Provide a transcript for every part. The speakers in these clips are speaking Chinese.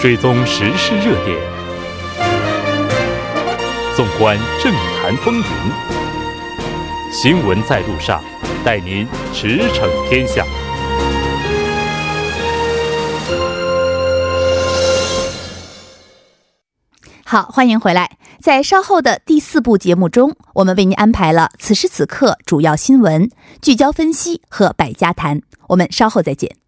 追踪时事热点，纵观政坛风云，新闻在路上，带您驰骋天下。好，欢迎回来。在稍后的第四部节目中，我们为您安排了此时此刻主要新闻聚焦分析和百家谈。我们稍后再见。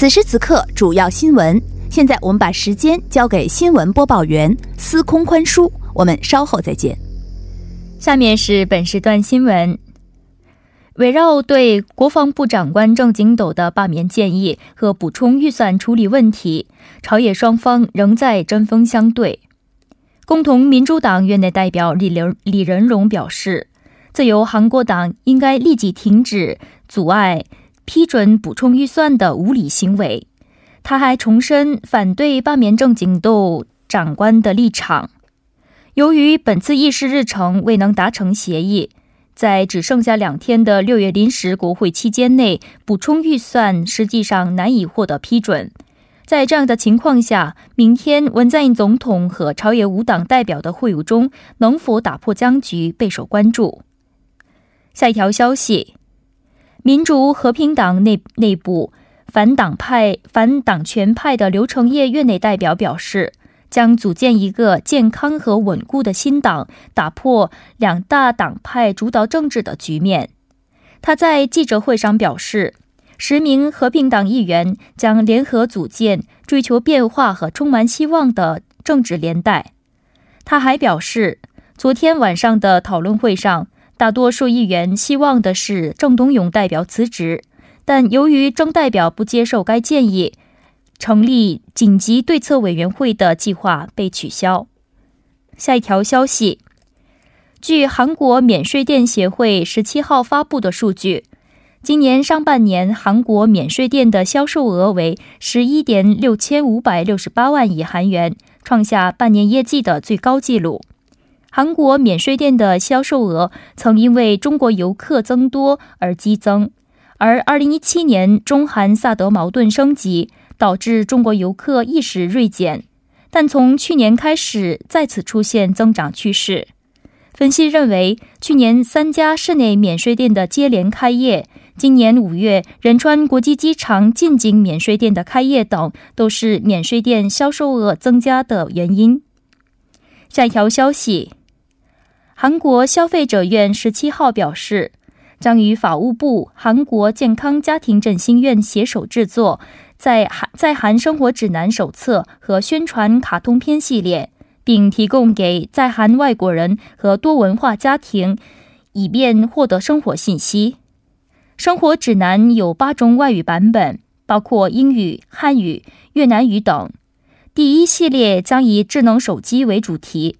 此时此刻，主要新闻。现在我们把时间交给新闻播报员司空宽叔，我们稍后再见。下面是本时段新闻。围绕对国防部长官郑景斗的罢免建议和补充预算处理问题，朝野双方仍在针锋相对。共同民主党院内代表李仁李仁荣表示，自由韩国党应该立即停止阻碍批准补充预算的无理行为。他还重申反对罢免正经斗长官的立场。由于本次议事日程未能达成协议，在只剩下两天的六月临时国会期间内，补充预算实际上难以获得批准。在这样的情况下，明天文在寅总统和朝野五党代表的会晤中能否打破僵局备受关注。下一条消息：民主和平党内内部反党派、反党权派的刘成业院内代表表示。将组建一个健康和稳固的新党，打破两大党派主导政治的局面。他在记者会上表示，十名和平党议员将联合组建追求变化和充满希望的政治连带。他还表示，昨天晚上的讨论会上，大多数议员希望的是郑东勇代表辞职，但由于郑代表不接受该建议。成立紧急对策委员会的计划被取消。下一条消息，据韩国免税店协会十七号发布的数据，今年上半年韩国免税店的销售额为十一点六千五百六十八万亿韩元，创下半年业绩的最高纪录。韩国免税店的销售额曾因为中国游客增多而激增，而二零一七年中韩萨德矛盾升级。导致中国游客意识锐减，但从去年开始再次出现增长趋势。分析认为，去年三家室内免税店的接连开业，今年五月仁川国际机场近景免税店的开业等，都是免税店销售额增加的原因。下一条消息，韩国消费者院十七号表示，将与法务部、韩国健康家庭振兴院携手制作。在韩在韩生活指南手册和宣传卡通片系列，并提供给在韩外国人和多文化家庭，以便获得生活信息。生活指南有八种外语版本，包括英语、汉语、越南语等。第一系列将以智能手机为主题，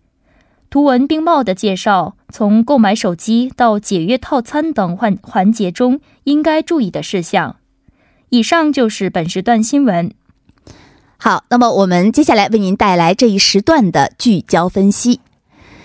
图文并茂的介绍从购买手机到解约套餐等环环节中应该注意的事项。以上就是本时段新闻。好，那么我们接下来为您带来这一时段的聚焦分析，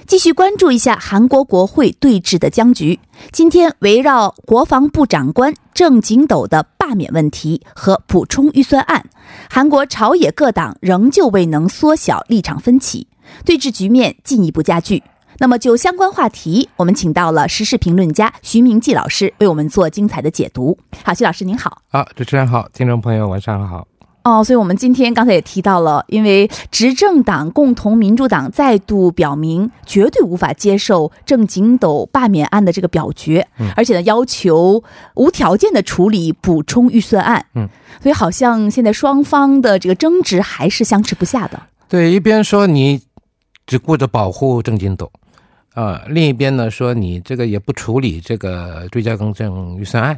继续关注一下韩国国会对峙的僵局。今天围绕国防部长官郑景斗的罢免问题和补充预算案，韩国朝野各党仍旧未能缩小立场分歧，对峙局面进一步加剧。那么，就相关话题，我们请到了时事评论家徐明季老师为我们做精彩的解读。好，徐老师您好。啊，主持人好，听众朋友晚上好。哦，所以我们今天刚才也提到了，因为执政党共同民主党再度表明绝对无法接受郑景斗罢免案的这个表决，而且呢要求无条件的处理补充预算案。嗯，所以好像现在双方的这个争执还是相持不下的。对，一边说你只顾着保护郑金斗。啊，另一边呢说你这个也不处理这个追加更正预算案。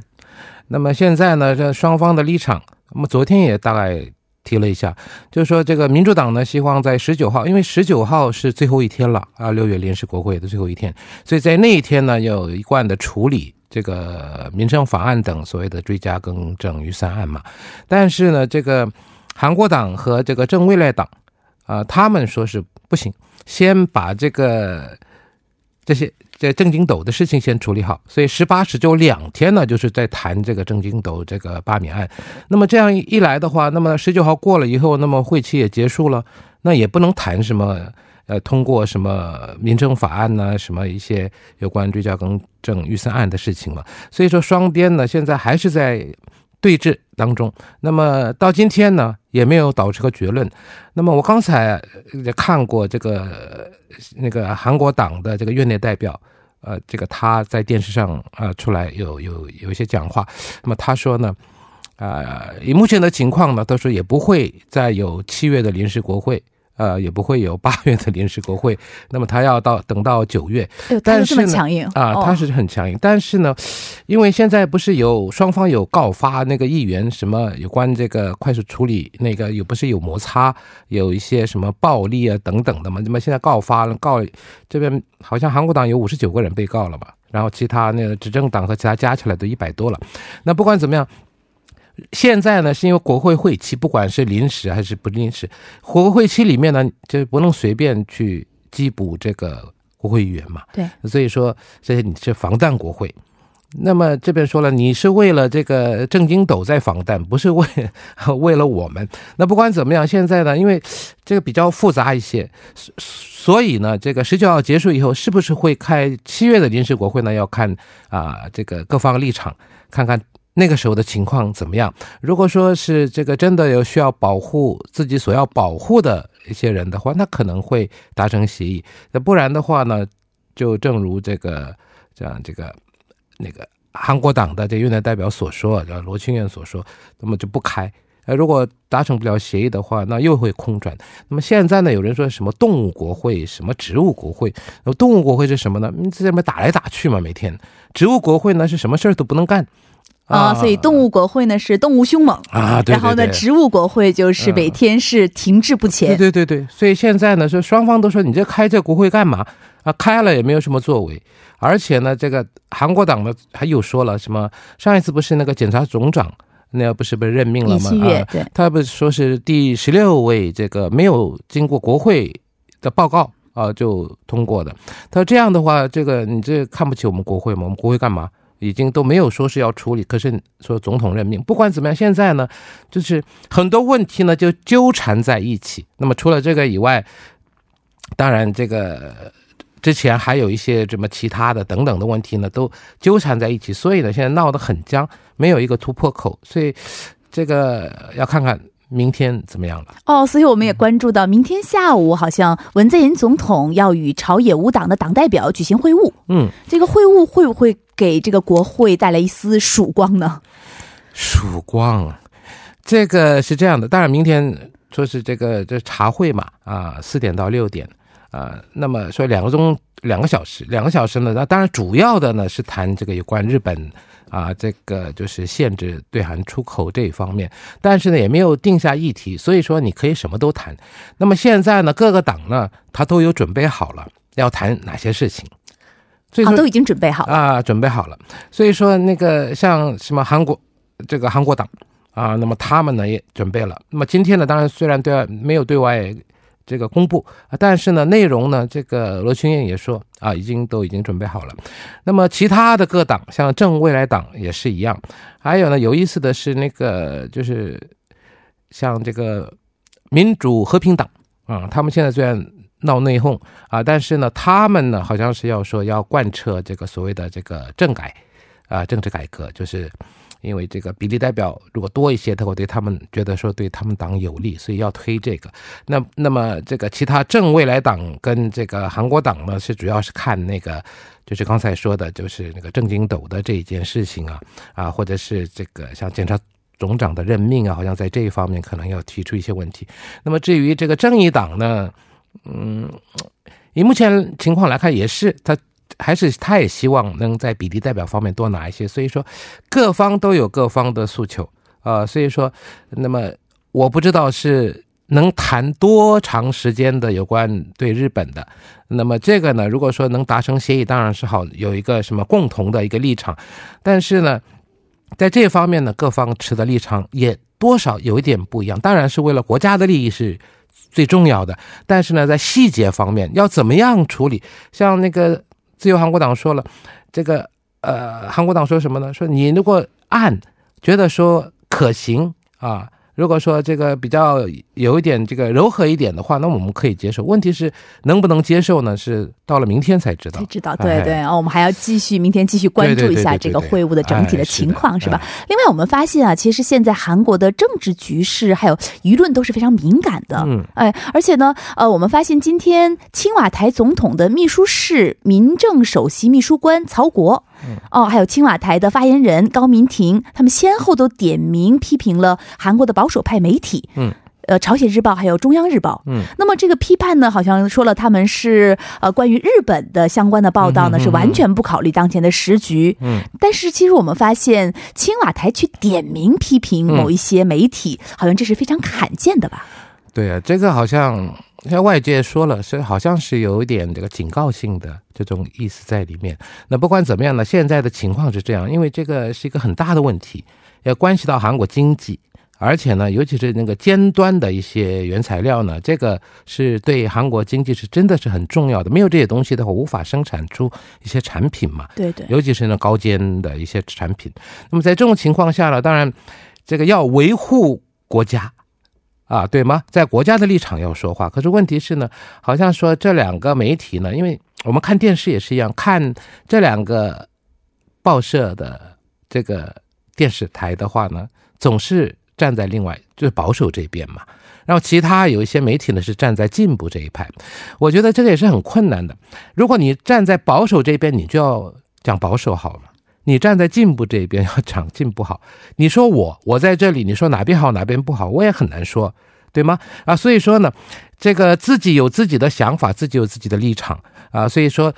那么现在呢，这双方的立场，那么昨天也大概提了一下，就是说这个民主党呢希望在十九号，因为十九号是最后一天了啊，六月临时国会的最后一天，所以在那一天呢要一贯的处理这个民生法案等所谓的追加更正预算案嘛。但是呢，这个韩国党和这个正未来党啊，他们说是不行，先把这个这些。这郑经斗的事情先处理好，所以十八十九两天呢，就是在谈这个郑经斗这个罢免案。那么这样一来的话，那么十九号过了以后，那么会期也结束了，那也不能谈什么呃通过什么民政法案呢，什么一些有关追加更正预算案的事情了。所以说双边呢现在还是在对峙当中。那么到今天呢也没有导出个结论。那么我刚才也看过这个。那个韩国党的这个院内代表，呃，这个他在电视上啊出来有有有一些讲话，那么他说呢，啊，以目前的情况呢，他说也不会再有七月的临时国会。呃，也不会有八月的临时国会，那么他要到等到九月，但是呢，啊，他是很强硬，但是呢，因为现在不是有双方有告发那个议员什么有关这个快速处理那个有不是有摩擦，有一些什么暴力啊等等的嘛，那么现在告发了告这边好像韩国党有五十九个人被告了吧，然后其他那个执政党和其他加起来都一百多了，那不管怎么样。现在呢，是因为国会会期，不管是临时还是不临时，国会会期里面呢，就不能随便去缉捕这个国会议员嘛。对，所以说这些你是防弹国会。那么这边说了，你是为了这个正经斗在防弹，不是为 为了我们。那不管怎么样，现在呢，因为这个比较复杂一些，所以呢，这个十九号结束以后，是不是会开七月的临时国会呢？要看啊，这个各方立场，看看。那个时候的情况怎么样？如果说是这个真的有需要保护自己所要保护的一些人的话，那可能会达成协议。那不然的话呢，就正如这个这样这个那个韩国党的这越南代表所说，叫罗清源所说，那么就不开。呃，如果达成不了协议的话，那又会空转。那么现在呢，有人说什么动物国会，什么植物国会？那么动物国会是什么呢？在这边打来打去嘛，每天。植物国会呢，是什么事儿都不能干。啊，所以动物国会呢是动物凶猛啊，然后呢，植物国会就是每天是停滞不前。对对对对，所以现在呢，说双方都说你这开这国会干嘛啊？开了也没有什么作为，而且呢，这个韩国党呢还又说了什么？上一次不是那个检察总长那不是被任命了吗？啊，对，他不是说是第十六位这个没有经过国会的报告啊就通过的。他说这样的话，这个你这看不起我们国会吗？我们国会干嘛？已经都没有说是要处理，可是说总统任命，不管怎么样，现在呢，就是很多问题呢就纠缠在一起。那么除了这个以外，当然这个之前还有一些什么其他的等等的问题呢，都纠缠在一起，所以呢现在闹得很僵，没有一个突破口。所以这个要看看明天怎么样了。哦，所以我们也关注到明天下午，好像文在寅总统要与朝野五党的党代表举行会晤。嗯，这个会晤会不会？给这个国会带来一丝曙光呢？曙光，这个是这样的。当然，明天说是这个这茶会嘛，啊，四点到六点，啊，那么说两个钟两个小时，两个小时呢，那当然主要的呢是谈这个有关日本啊，这个就是限制对韩出口这一方面，但是呢也没有定下议题，所以说你可以什么都谈。那么现在呢，各个党呢，他都有准备好了要谈哪些事情。啊，都已经准备好了啊，准备好了。所以说，那个像什么韩国这个韩国党啊，那么他们呢也准备了。那么今天呢，当然虽然对外没有对外这个公布但是呢，内容呢，这个罗清燕也说啊，已经都已经准备好了。那么其他的各党，像正未来党也是一样。还有呢，有意思的是那个就是像这个民主和平党啊，他们现在虽然。闹内讧啊！但是呢，他们呢，好像是要说要贯彻这个所谓的这个政改，啊，政治改革，就是因为这个比例代表如果多一些，他会对他们觉得说对他们党有利，所以要推这个。那那么这个其他正未来党跟这个韩国党呢，是主要是看那个，就是刚才说的，就是那个郑经斗的这一件事情啊，啊，或者是这个像检察总长的任命啊，好像在这一方面可能要提出一些问题。那么至于这个正义党呢？嗯，以目前情况来看，也是他还是他也希望能在比例代表方面多拿一些。所以说，各方都有各方的诉求啊。所以说，那么我不知道是能谈多长时间的有关对日本的。那么这个呢，如果说能达成协议，当然是好，有一个什么共同的一个立场。但是呢，在这方面呢，各方持的立场也多少有一点不一样。当然是为了国家的利益是。最重要的，但是呢，在细节方面要怎么样处理？像那个自由韩国党说了，这个呃，韩国党说什么呢？说你如果按觉得说可行啊。如果说这个比较有一点这个柔和一点的话，那我们可以接受。问题是能不能接受呢？是到了明天才知道。才知道，对对哦，我们还要继续明天继续关注一下这个会晤的整体的情况，是吧？另外，我们发现啊，其实现在韩国的政治局势还有舆论都是非常敏感的。嗯，哎，而且呢，呃，我们发现今天青瓦台总统的秘书室民政首席秘书官曹国。哦，还有青瓦台的发言人高明婷，他们先后都点名批评了韩国的保守派媒体，嗯，呃，朝鲜日报还有中央日报，嗯，那么这个批判呢，好像说了他们是呃关于日本的相关的报道呢，是完全不考虑当前的时局，嗯，但是其实我们发现青瓦台去点名批评某一些媒体，好像这是非常罕见的吧？对啊，这个好像。像外界说了，是好像是有一点这个警告性的这种意思在里面。那不管怎么样呢，现在的情况是这样，因为这个是一个很大的问题，要关系到韩国经济，而且呢，尤其是那个尖端的一些原材料呢，这个是对韩国经济是真的是很重要的。没有这些东西的话，无法生产出一些产品嘛。对对，尤其是呢高尖的一些产品。那么在这种情况下呢，当然这个要维护国家。啊，对吗？在国家的立场要说话，可是问题是呢，好像说这两个媒体呢，因为我们看电视也是一样，看这两个报社的这个电视台的话呢，总是站在另外就是保守这边嘛，然后其他有一些媒体呢是站在进步这一派，我觉得这个也是很困难的。如果你站在保守这边，你就要讲保守好了。你站在进步这边 要讲进步好，你说我我在这里，你说哪边好哪边不好，我也很难说，对吗？啊，所以说呢，这个自己有自己的想法，自己有自己的立场啊，所以说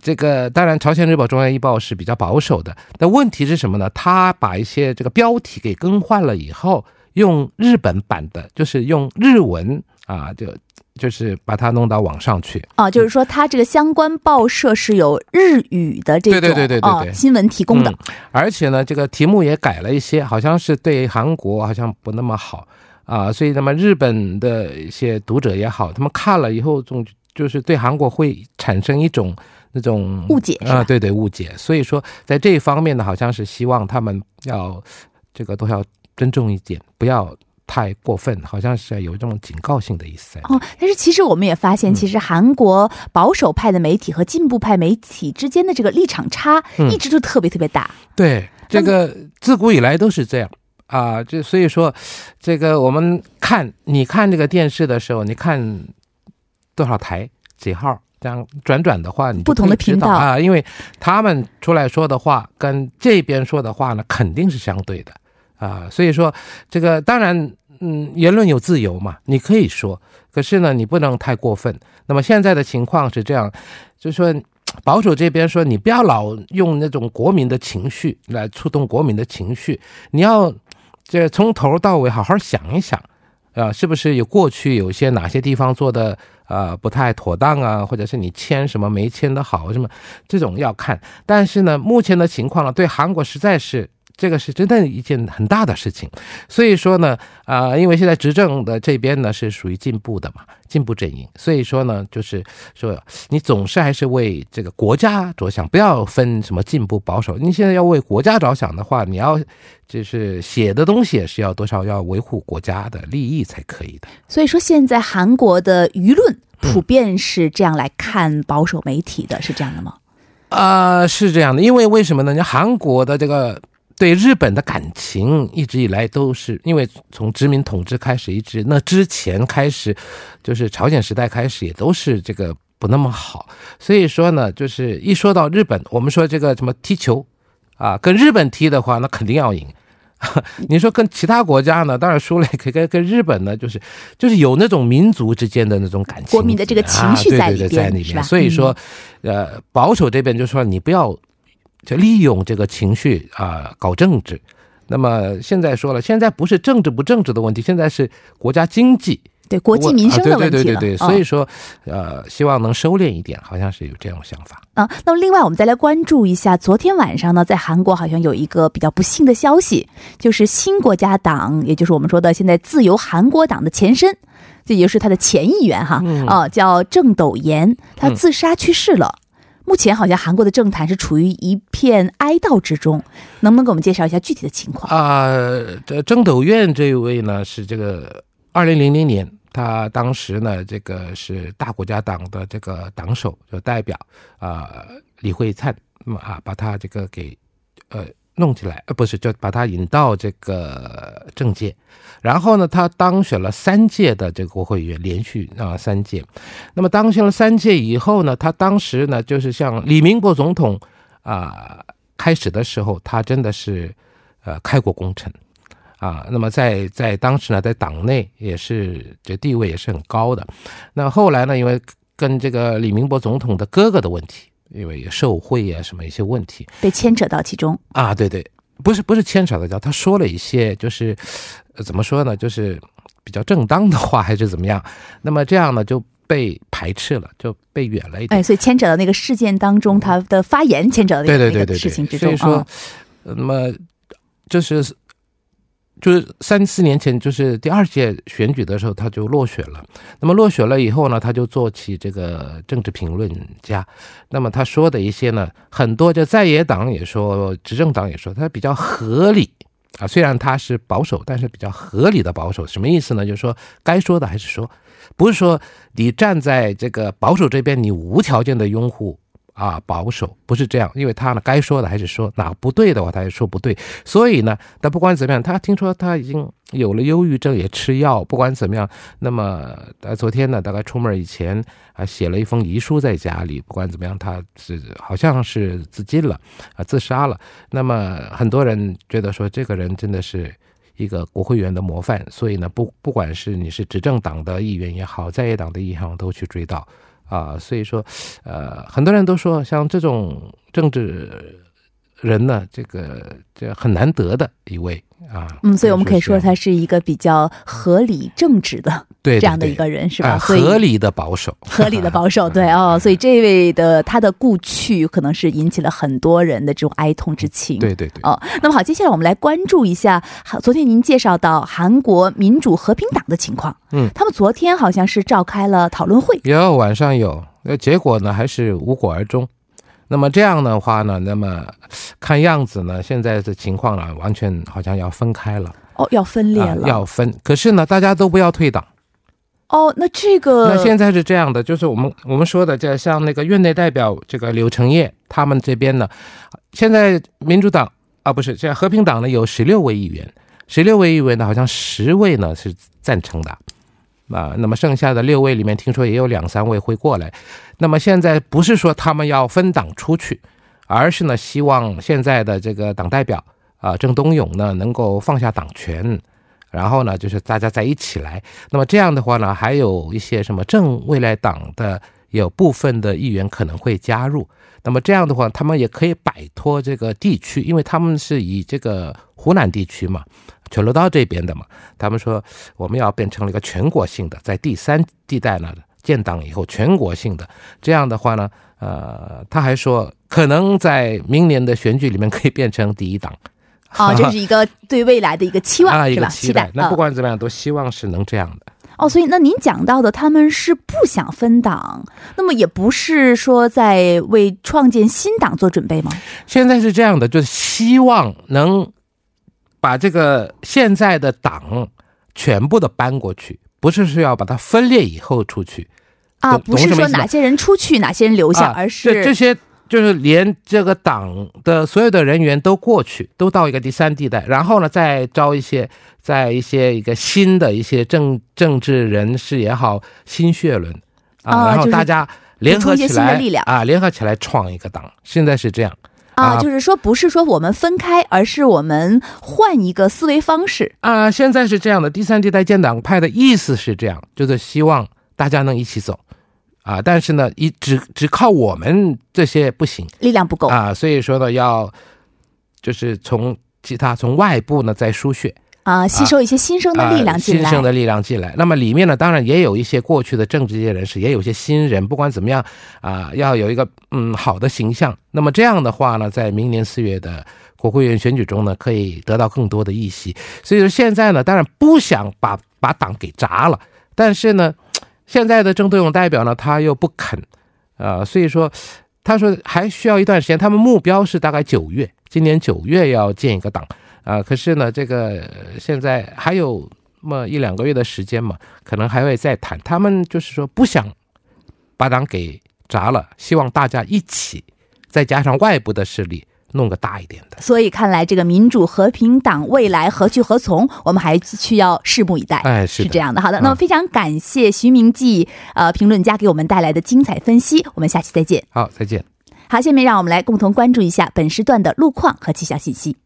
这个当然，朝鲜日报、中央日报是比较保守的，但问题是什么呢？他把一些这个标题给更换了以后，用日本版的，就是用日文啊，就。就是把它弄到网上去啊，就是说它这个相关报社是有日语的这种对对对对对新闻提供的，而且呢，这个题目也改了一些，好像是对韩国好像不那么好啊，所以那么日本的一些读者也好，他们看了以后总就是对韩国会产生一种那种误解啊，对对误解，所以说在这一方面呢，好像是希望他们要这个都要尊重一点，不要。太过分，好像是有这种警告性的意思哦。但是其实我们也发现，其实韩国保守派的媒体和进步派媒体之间的这个立场差，一直都特别特别大。对，这个自古以来都是这样啊。这所以说，这个我们看，你看这个电视的时候，你看多少台几号这样转转的话，你不同的频道啊，因为他们出来说的话跟这边说的话呢，肯定是相对的啊。所以说，这个当然。嗯，言论有自由嘛，你可以说，可是呢，你不能太过分。那么现在的情况是这样，就是说保守这边说，你不要老用那种国民的情绪来触动国民的情绪，你要这从头到尾好好想一想，啊，是不是有过去有些哪些地方做的啊不太妥当啊，或者是你签什么没签的好什么，这种要看。但是呢，目前的情况呢，对韩国实在是。这个是真的一件很大的事情，所以说呢，啊，因为现在执政的这边呢是属于进步的嘛，进步阵营，所以说呢，就是说你总是还是为这个国家着想，不要分什么进步保守。你现在要为国家着想的话，你要就是写的东西也是要多少要维护国家的利益才可以的。所以说，现在韩国的舆论普遍是这样来看保守媒体的，是这样的吗？啊，是这样的，因为为什么呢？你韩国的这个。对日本的感情一直以来都是因为从殖民统治开始，一直那之前开始，就是朝鲜时代开始也都是这个不那么好。所以说呢，就是一说到日本，我们说这个什么踢球啊，跟日本踢的话，那肯定要赢 你说跟其他国家呢，当然输了，可跟跟日本呢，就是就是有那种民族之间的那种感情，国民的这个情绪在里边，在里面。所以说，呃，保守这边就说你不要就利用这个情绪啊搞政治。那么现在说了，现在不是政治不政治的问题，现在是国家经济。对国计民生的问题了，对对对对，所以说，呃，希望能收敛一点，好像是有这种想法啊。那么，另外我们再来关注一下，昨天晚上呢，在韩国好像有一个比较不幸的消息，就是新国家党，也就是我们说的现在自由韩国党的前身，这也就是他的前议员哈啊，叫郑斗延，他自杀去世了。目前好像韩国的政坛是处于一片哀悼之中，能不能给我们介绍一下具体的情况啊？这郑斗院这位呢，是这个二零零零年。他当时呢，这个是大国家党的这个党首，就代表啊李惠灿，那么啊把他这个给呃弄起来，呃不是，就把他引到这个政界，然后呢，他当选了三届的这个国会议员，连续啊三届，那么当选了三届以后呢，他当时呢就是像李明博总统啊开始的时候，他真的是呃开国功臣。啊，那么在在当时呢，在党内也是这地位也是很高的。那后来呢，因为跟这个李明博总统的哥哥的问题，因为受贿啊什么一些问题，被牵扯到其中啊。对对，不是不是牵扯到，他说了一些就是怎么说呢，就是比较正当的话还是怎么样。那么这样呢就被排斥了，就被远了一点。哎，所以牵扯到那个事件当中，他的发言牵扯到那个事情之中。所以说，那么就是。就是三四年前，就是第二届选举的时候，他就落选了。那么落选了以后呢，他就做起这个政治评论家。那么他说的一些呢，很多就在野党也说，执政党也说，他比较合理啊。虽然他是保守，但是比较合理的保守。什么意思呢？就是说该说的还是说，不是说你站在这个保守这边，你无条件的拥护。啊，保守不是这样，因为他呢，该说的还是说，哪不对的话，他也说不对。所以呢，但不管怎么样，他听说他已经有了忧郁症，也吃药。不管怎么样，那么呃，昨天呢，大概出门以前啊，写了一封遗书在家里。不管怎么样，他是好像是自尽了啊，自杀了。那么很多人觉得说，这个人真的是一个国会议员的模范。所以呢，不不管是你是执政党的议员也好，在野党的议员都去追悼。啊，所以说，呃，很多人都说，像这种政治人呢，这个这很难得的一位啊。嗯，所以我们可以说他是一个比较合理正直的。对这样的一个人是吧？合理的保守，合理的保守，对哦。所以这位的他的故去，可能是引起了很多人的这种哀痛之情。对对对。哦，那么好，接下来我们来关注一下，昨天您介绍到韩国民主和平党的情况。嗯，他们昨天好像是召开了讨论会，有晚上有，那结果呢还是无果而终。那么这样的话呢，那么看样子呢，现在的情况呢，完全好像要分开了。哦，要分裂了，要分。可是呢，大家都不要退党。哦，那这个那现在是这样的，就是我们我们说的，这像那个院内代表这个柳成业他们这边呢，现在民主党啊不是，现在和平党呢有十六位议员，十六位议员呢好像十位呢是赞成的啊，那么剩下的六位里面听说也有两三位会过来，那么现在不是说他们要分党出去，而是呢希望现在的这个党代表啊郑东勇呢能够放下党权。然后呢，就是大家在一起来。那么这样的话呢，还有一些什么正未来党的有部分的议员可能会加入。那么这样的话，他们也可以摆脱这个地区，因为他们是以这个湖南地区嘛，全罗道这边的嘛。他们说我们要变成了一个全国性的，在第三地带呢建党以后全国性的。这样的话呢，呃，他还说可能在明年的选举里面可以变成第一党。啊，这是一个对未来的一个期望，是吧？期待。那不管怎么样，都希望是能这样的。哦，所以那您讲到的，他们是不想分党，那么也不是说在为创建新党做准备吗？现在是这样的，就是希望能把这个现在的党全部的搬过去，不是是要把它分裂以后出去啊，不是说哪些人出去，哪些人留下，而是这些。就是连这个党的所有的人员都过去，都到一个第三地带，然后呢，再招一些，在一些一个新的一些政政治人士也好，新血轮啊，然后大家联合起来啊，联合起来创一个党。现在是这样啊，就是说不是说我们分开，而是我们换一个思维方式啊。现在是这样的，第三地带建党派的意思是这样，就是希望大家能一起走啊。但是呢，一只只靠我们这些不行，力量不够啊。所以说呢，要就是从其他从外部呢再输血。啊，吸收一些新生的力量进来，新生的力量进来。那么里面呢，当然也有一些过去的政治界人士，也有些新人。不管怎么样啊，要有一个嗯好的形象。那么这样的话呢，在明年四月的国会议员选举中呢，可以得到更多的议席。所以说现在呢，当然不想把把党给砸了，但是呢，现在的郑德勇代表呢，他又不肯啊，所以说他说还需要一段时间。他们目标是大概九月，今年九月要建一个党。啊，可是呢，这个现在还有那么一两个月的时间嘛，可能还会再谈。他们就是说不想把党给砸了，希望大家一起，再加上外部的势力，弄个大一点的。所以看来，这个民主和平党未来何去何从，我们还需要拭目以待。哎，是这样的。好的，那么非常感谢徐明记呃评论家给我们带来的精彩分析。我们下期再见。好，再见。好，下面让我们来共同关注一下本时段的路况和气象信息。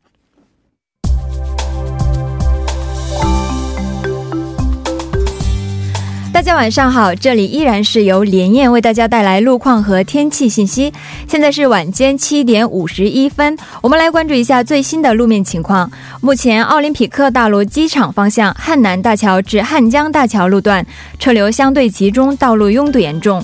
大家晚上好，这里依然是由连燕为大家带来路况和天气信息。现在是晚间七点五十一分，我们来关注一下最新的路面情况。目前，奥林匹克大楼机场方向汉南大桥至汉江大桥路段车流相对集中，道路拥堵严重。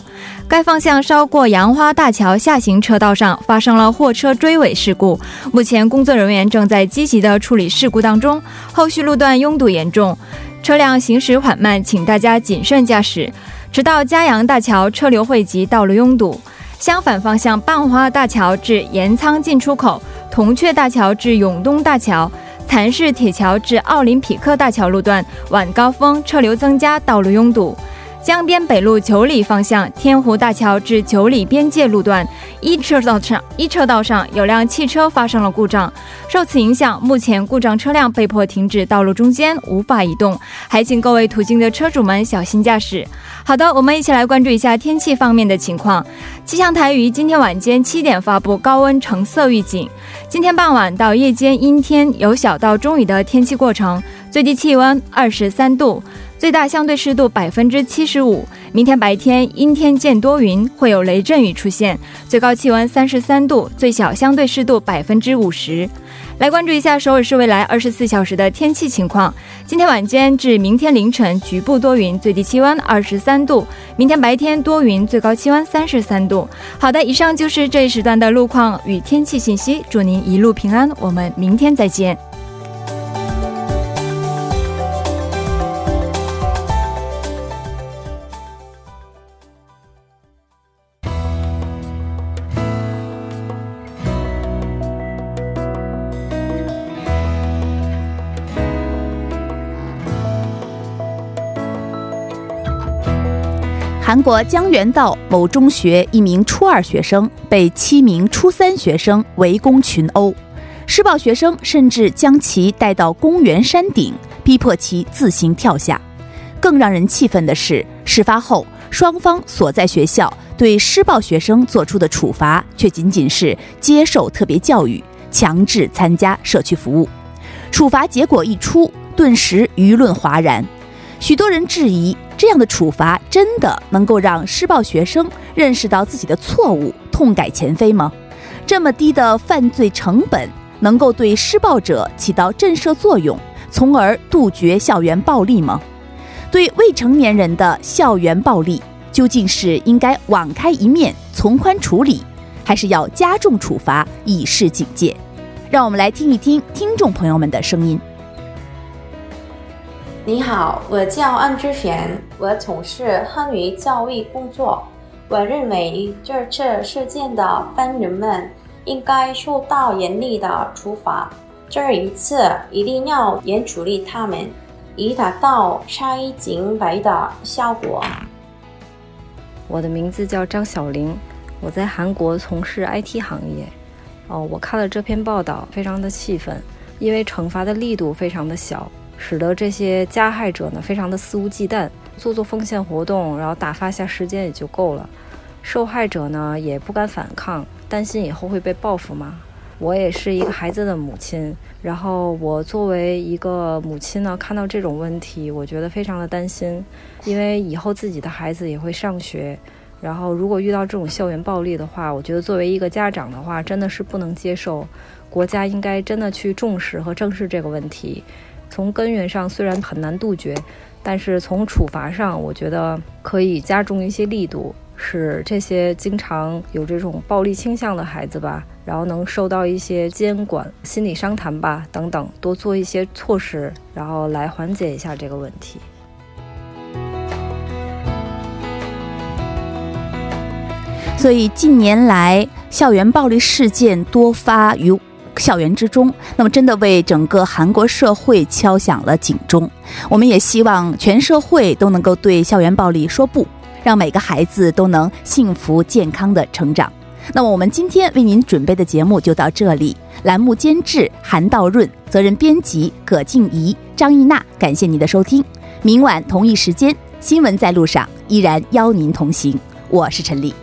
该方向稍过杨花大桥下行车道上发生了货车追尾事故，目前工作人员正在积极的处理事故当中，后续路段拥堵严重。车辆行驶缓慢，请大家谨慎驾驶。直到嘉阳大桥车流汇集，道路拥堵。相反方向，半花大桥至盐仓进出口、铜雀大桥至永东大桥、蚕市铁桥至奥林匹克大桥路段晚高峰车流增加，道路拥堵。江边北路九里方向天湖大桥至九里边界路段一车道上，一车道上有辆汽车发生了故障，受此影响，目前故障车辆被迫停止道路中间，无法移动，还请各位途经的车主们小心驾驶。好的，我们一起来关注一下天气方面的情况。气象台于今天晚间七点发布高温橙色预警，今天傍晚到夜间阴天有小到中雨的天气过程，最低气温二十三度。最大相对湿度百分之七十五。明天白天阴天见多云，会有雷阵雨出现，最高气温三十三度，最小相对湿度百分之五十。来关注一下首尔市未来二十四小时的天气情况。今天晚间至明天凌晨局部多云，最低气温二十三度；明天白天多云，最高气温三十三度。好的，以上就是这一时段的路况与天气信息。祝您一路平安，我们明天再见。韩国江原道某中学一名初二学生被七名初三学生围攻群殴，施暴学生甚至将其带到公园山顶，逼迫其自行跳下。更让人气愤的是，事发后双方所在学校对施暴学生做出的处罚，却仅仅是接受特别教育、强制参加社区服务。处罚结果一出，顿时舆论哗然。许多人质疑，这样的处罚真的能够让施暴学生认识到自己的错误，痛改前非吗？这么低的犯罪成本，能够对施暴者起到震慑作用，从而杜绝校园暴力吗？对未成年人的校园暴力，究竟是应该网开一面，从宽处理，还是要加重处罚，以示警戒？让我们来听一听听众朋友们的声音。你好，我叫安之璇，我从事汉语教育工作。我认为这次事件的犯人们应该受到严厉的处罚。这一次一定要严处理他们，以达到杀一儆百的效果。我的名字叫张小玲，我在韩国从事 IT 行业。哦，我看了这篇报道，非常的气愤，因为惩罚的力度非常的小。使得这些加害者呢非常的肆无忌惮，做做奉献活动，然后打发下时间也就够了。受害者呢也不敢反抗，担心以后会被报复嘛。我也是一个孩子的母亲，然后我作为一个母亲呢，看到这种问题，我觉得非常的担心，因为以后自己的孩子也会上学，然后如果遇到这种校园暴力的话，我觉得作为一个家长的话，真的是不能接受，国家应该真的去重视和正视这个问题，从根源上虽然很难杜绝，但是从处罚上，我觉得可以加重一些力度。使这些经常有这种暴力倾向的孩子吧，然后能受到一些监管、心理商谈吧等等，多做一些措施，然后来缓解一下这个问题。所以近年来校园暴力事件多发于校园之中，那么真的为整个韩国社会敲响了警钟。我们也希望全社会都能够对校园暴力说不。让每个孩子都能幸福健康的成长。那么，我们今天为您准备的节目就到这里。栏目监制韩道润，责任编辑葛静怡、张艺娜。感谢您的收听。明晚同一时间，新闻在路上依然邀您同行。我是陈丽。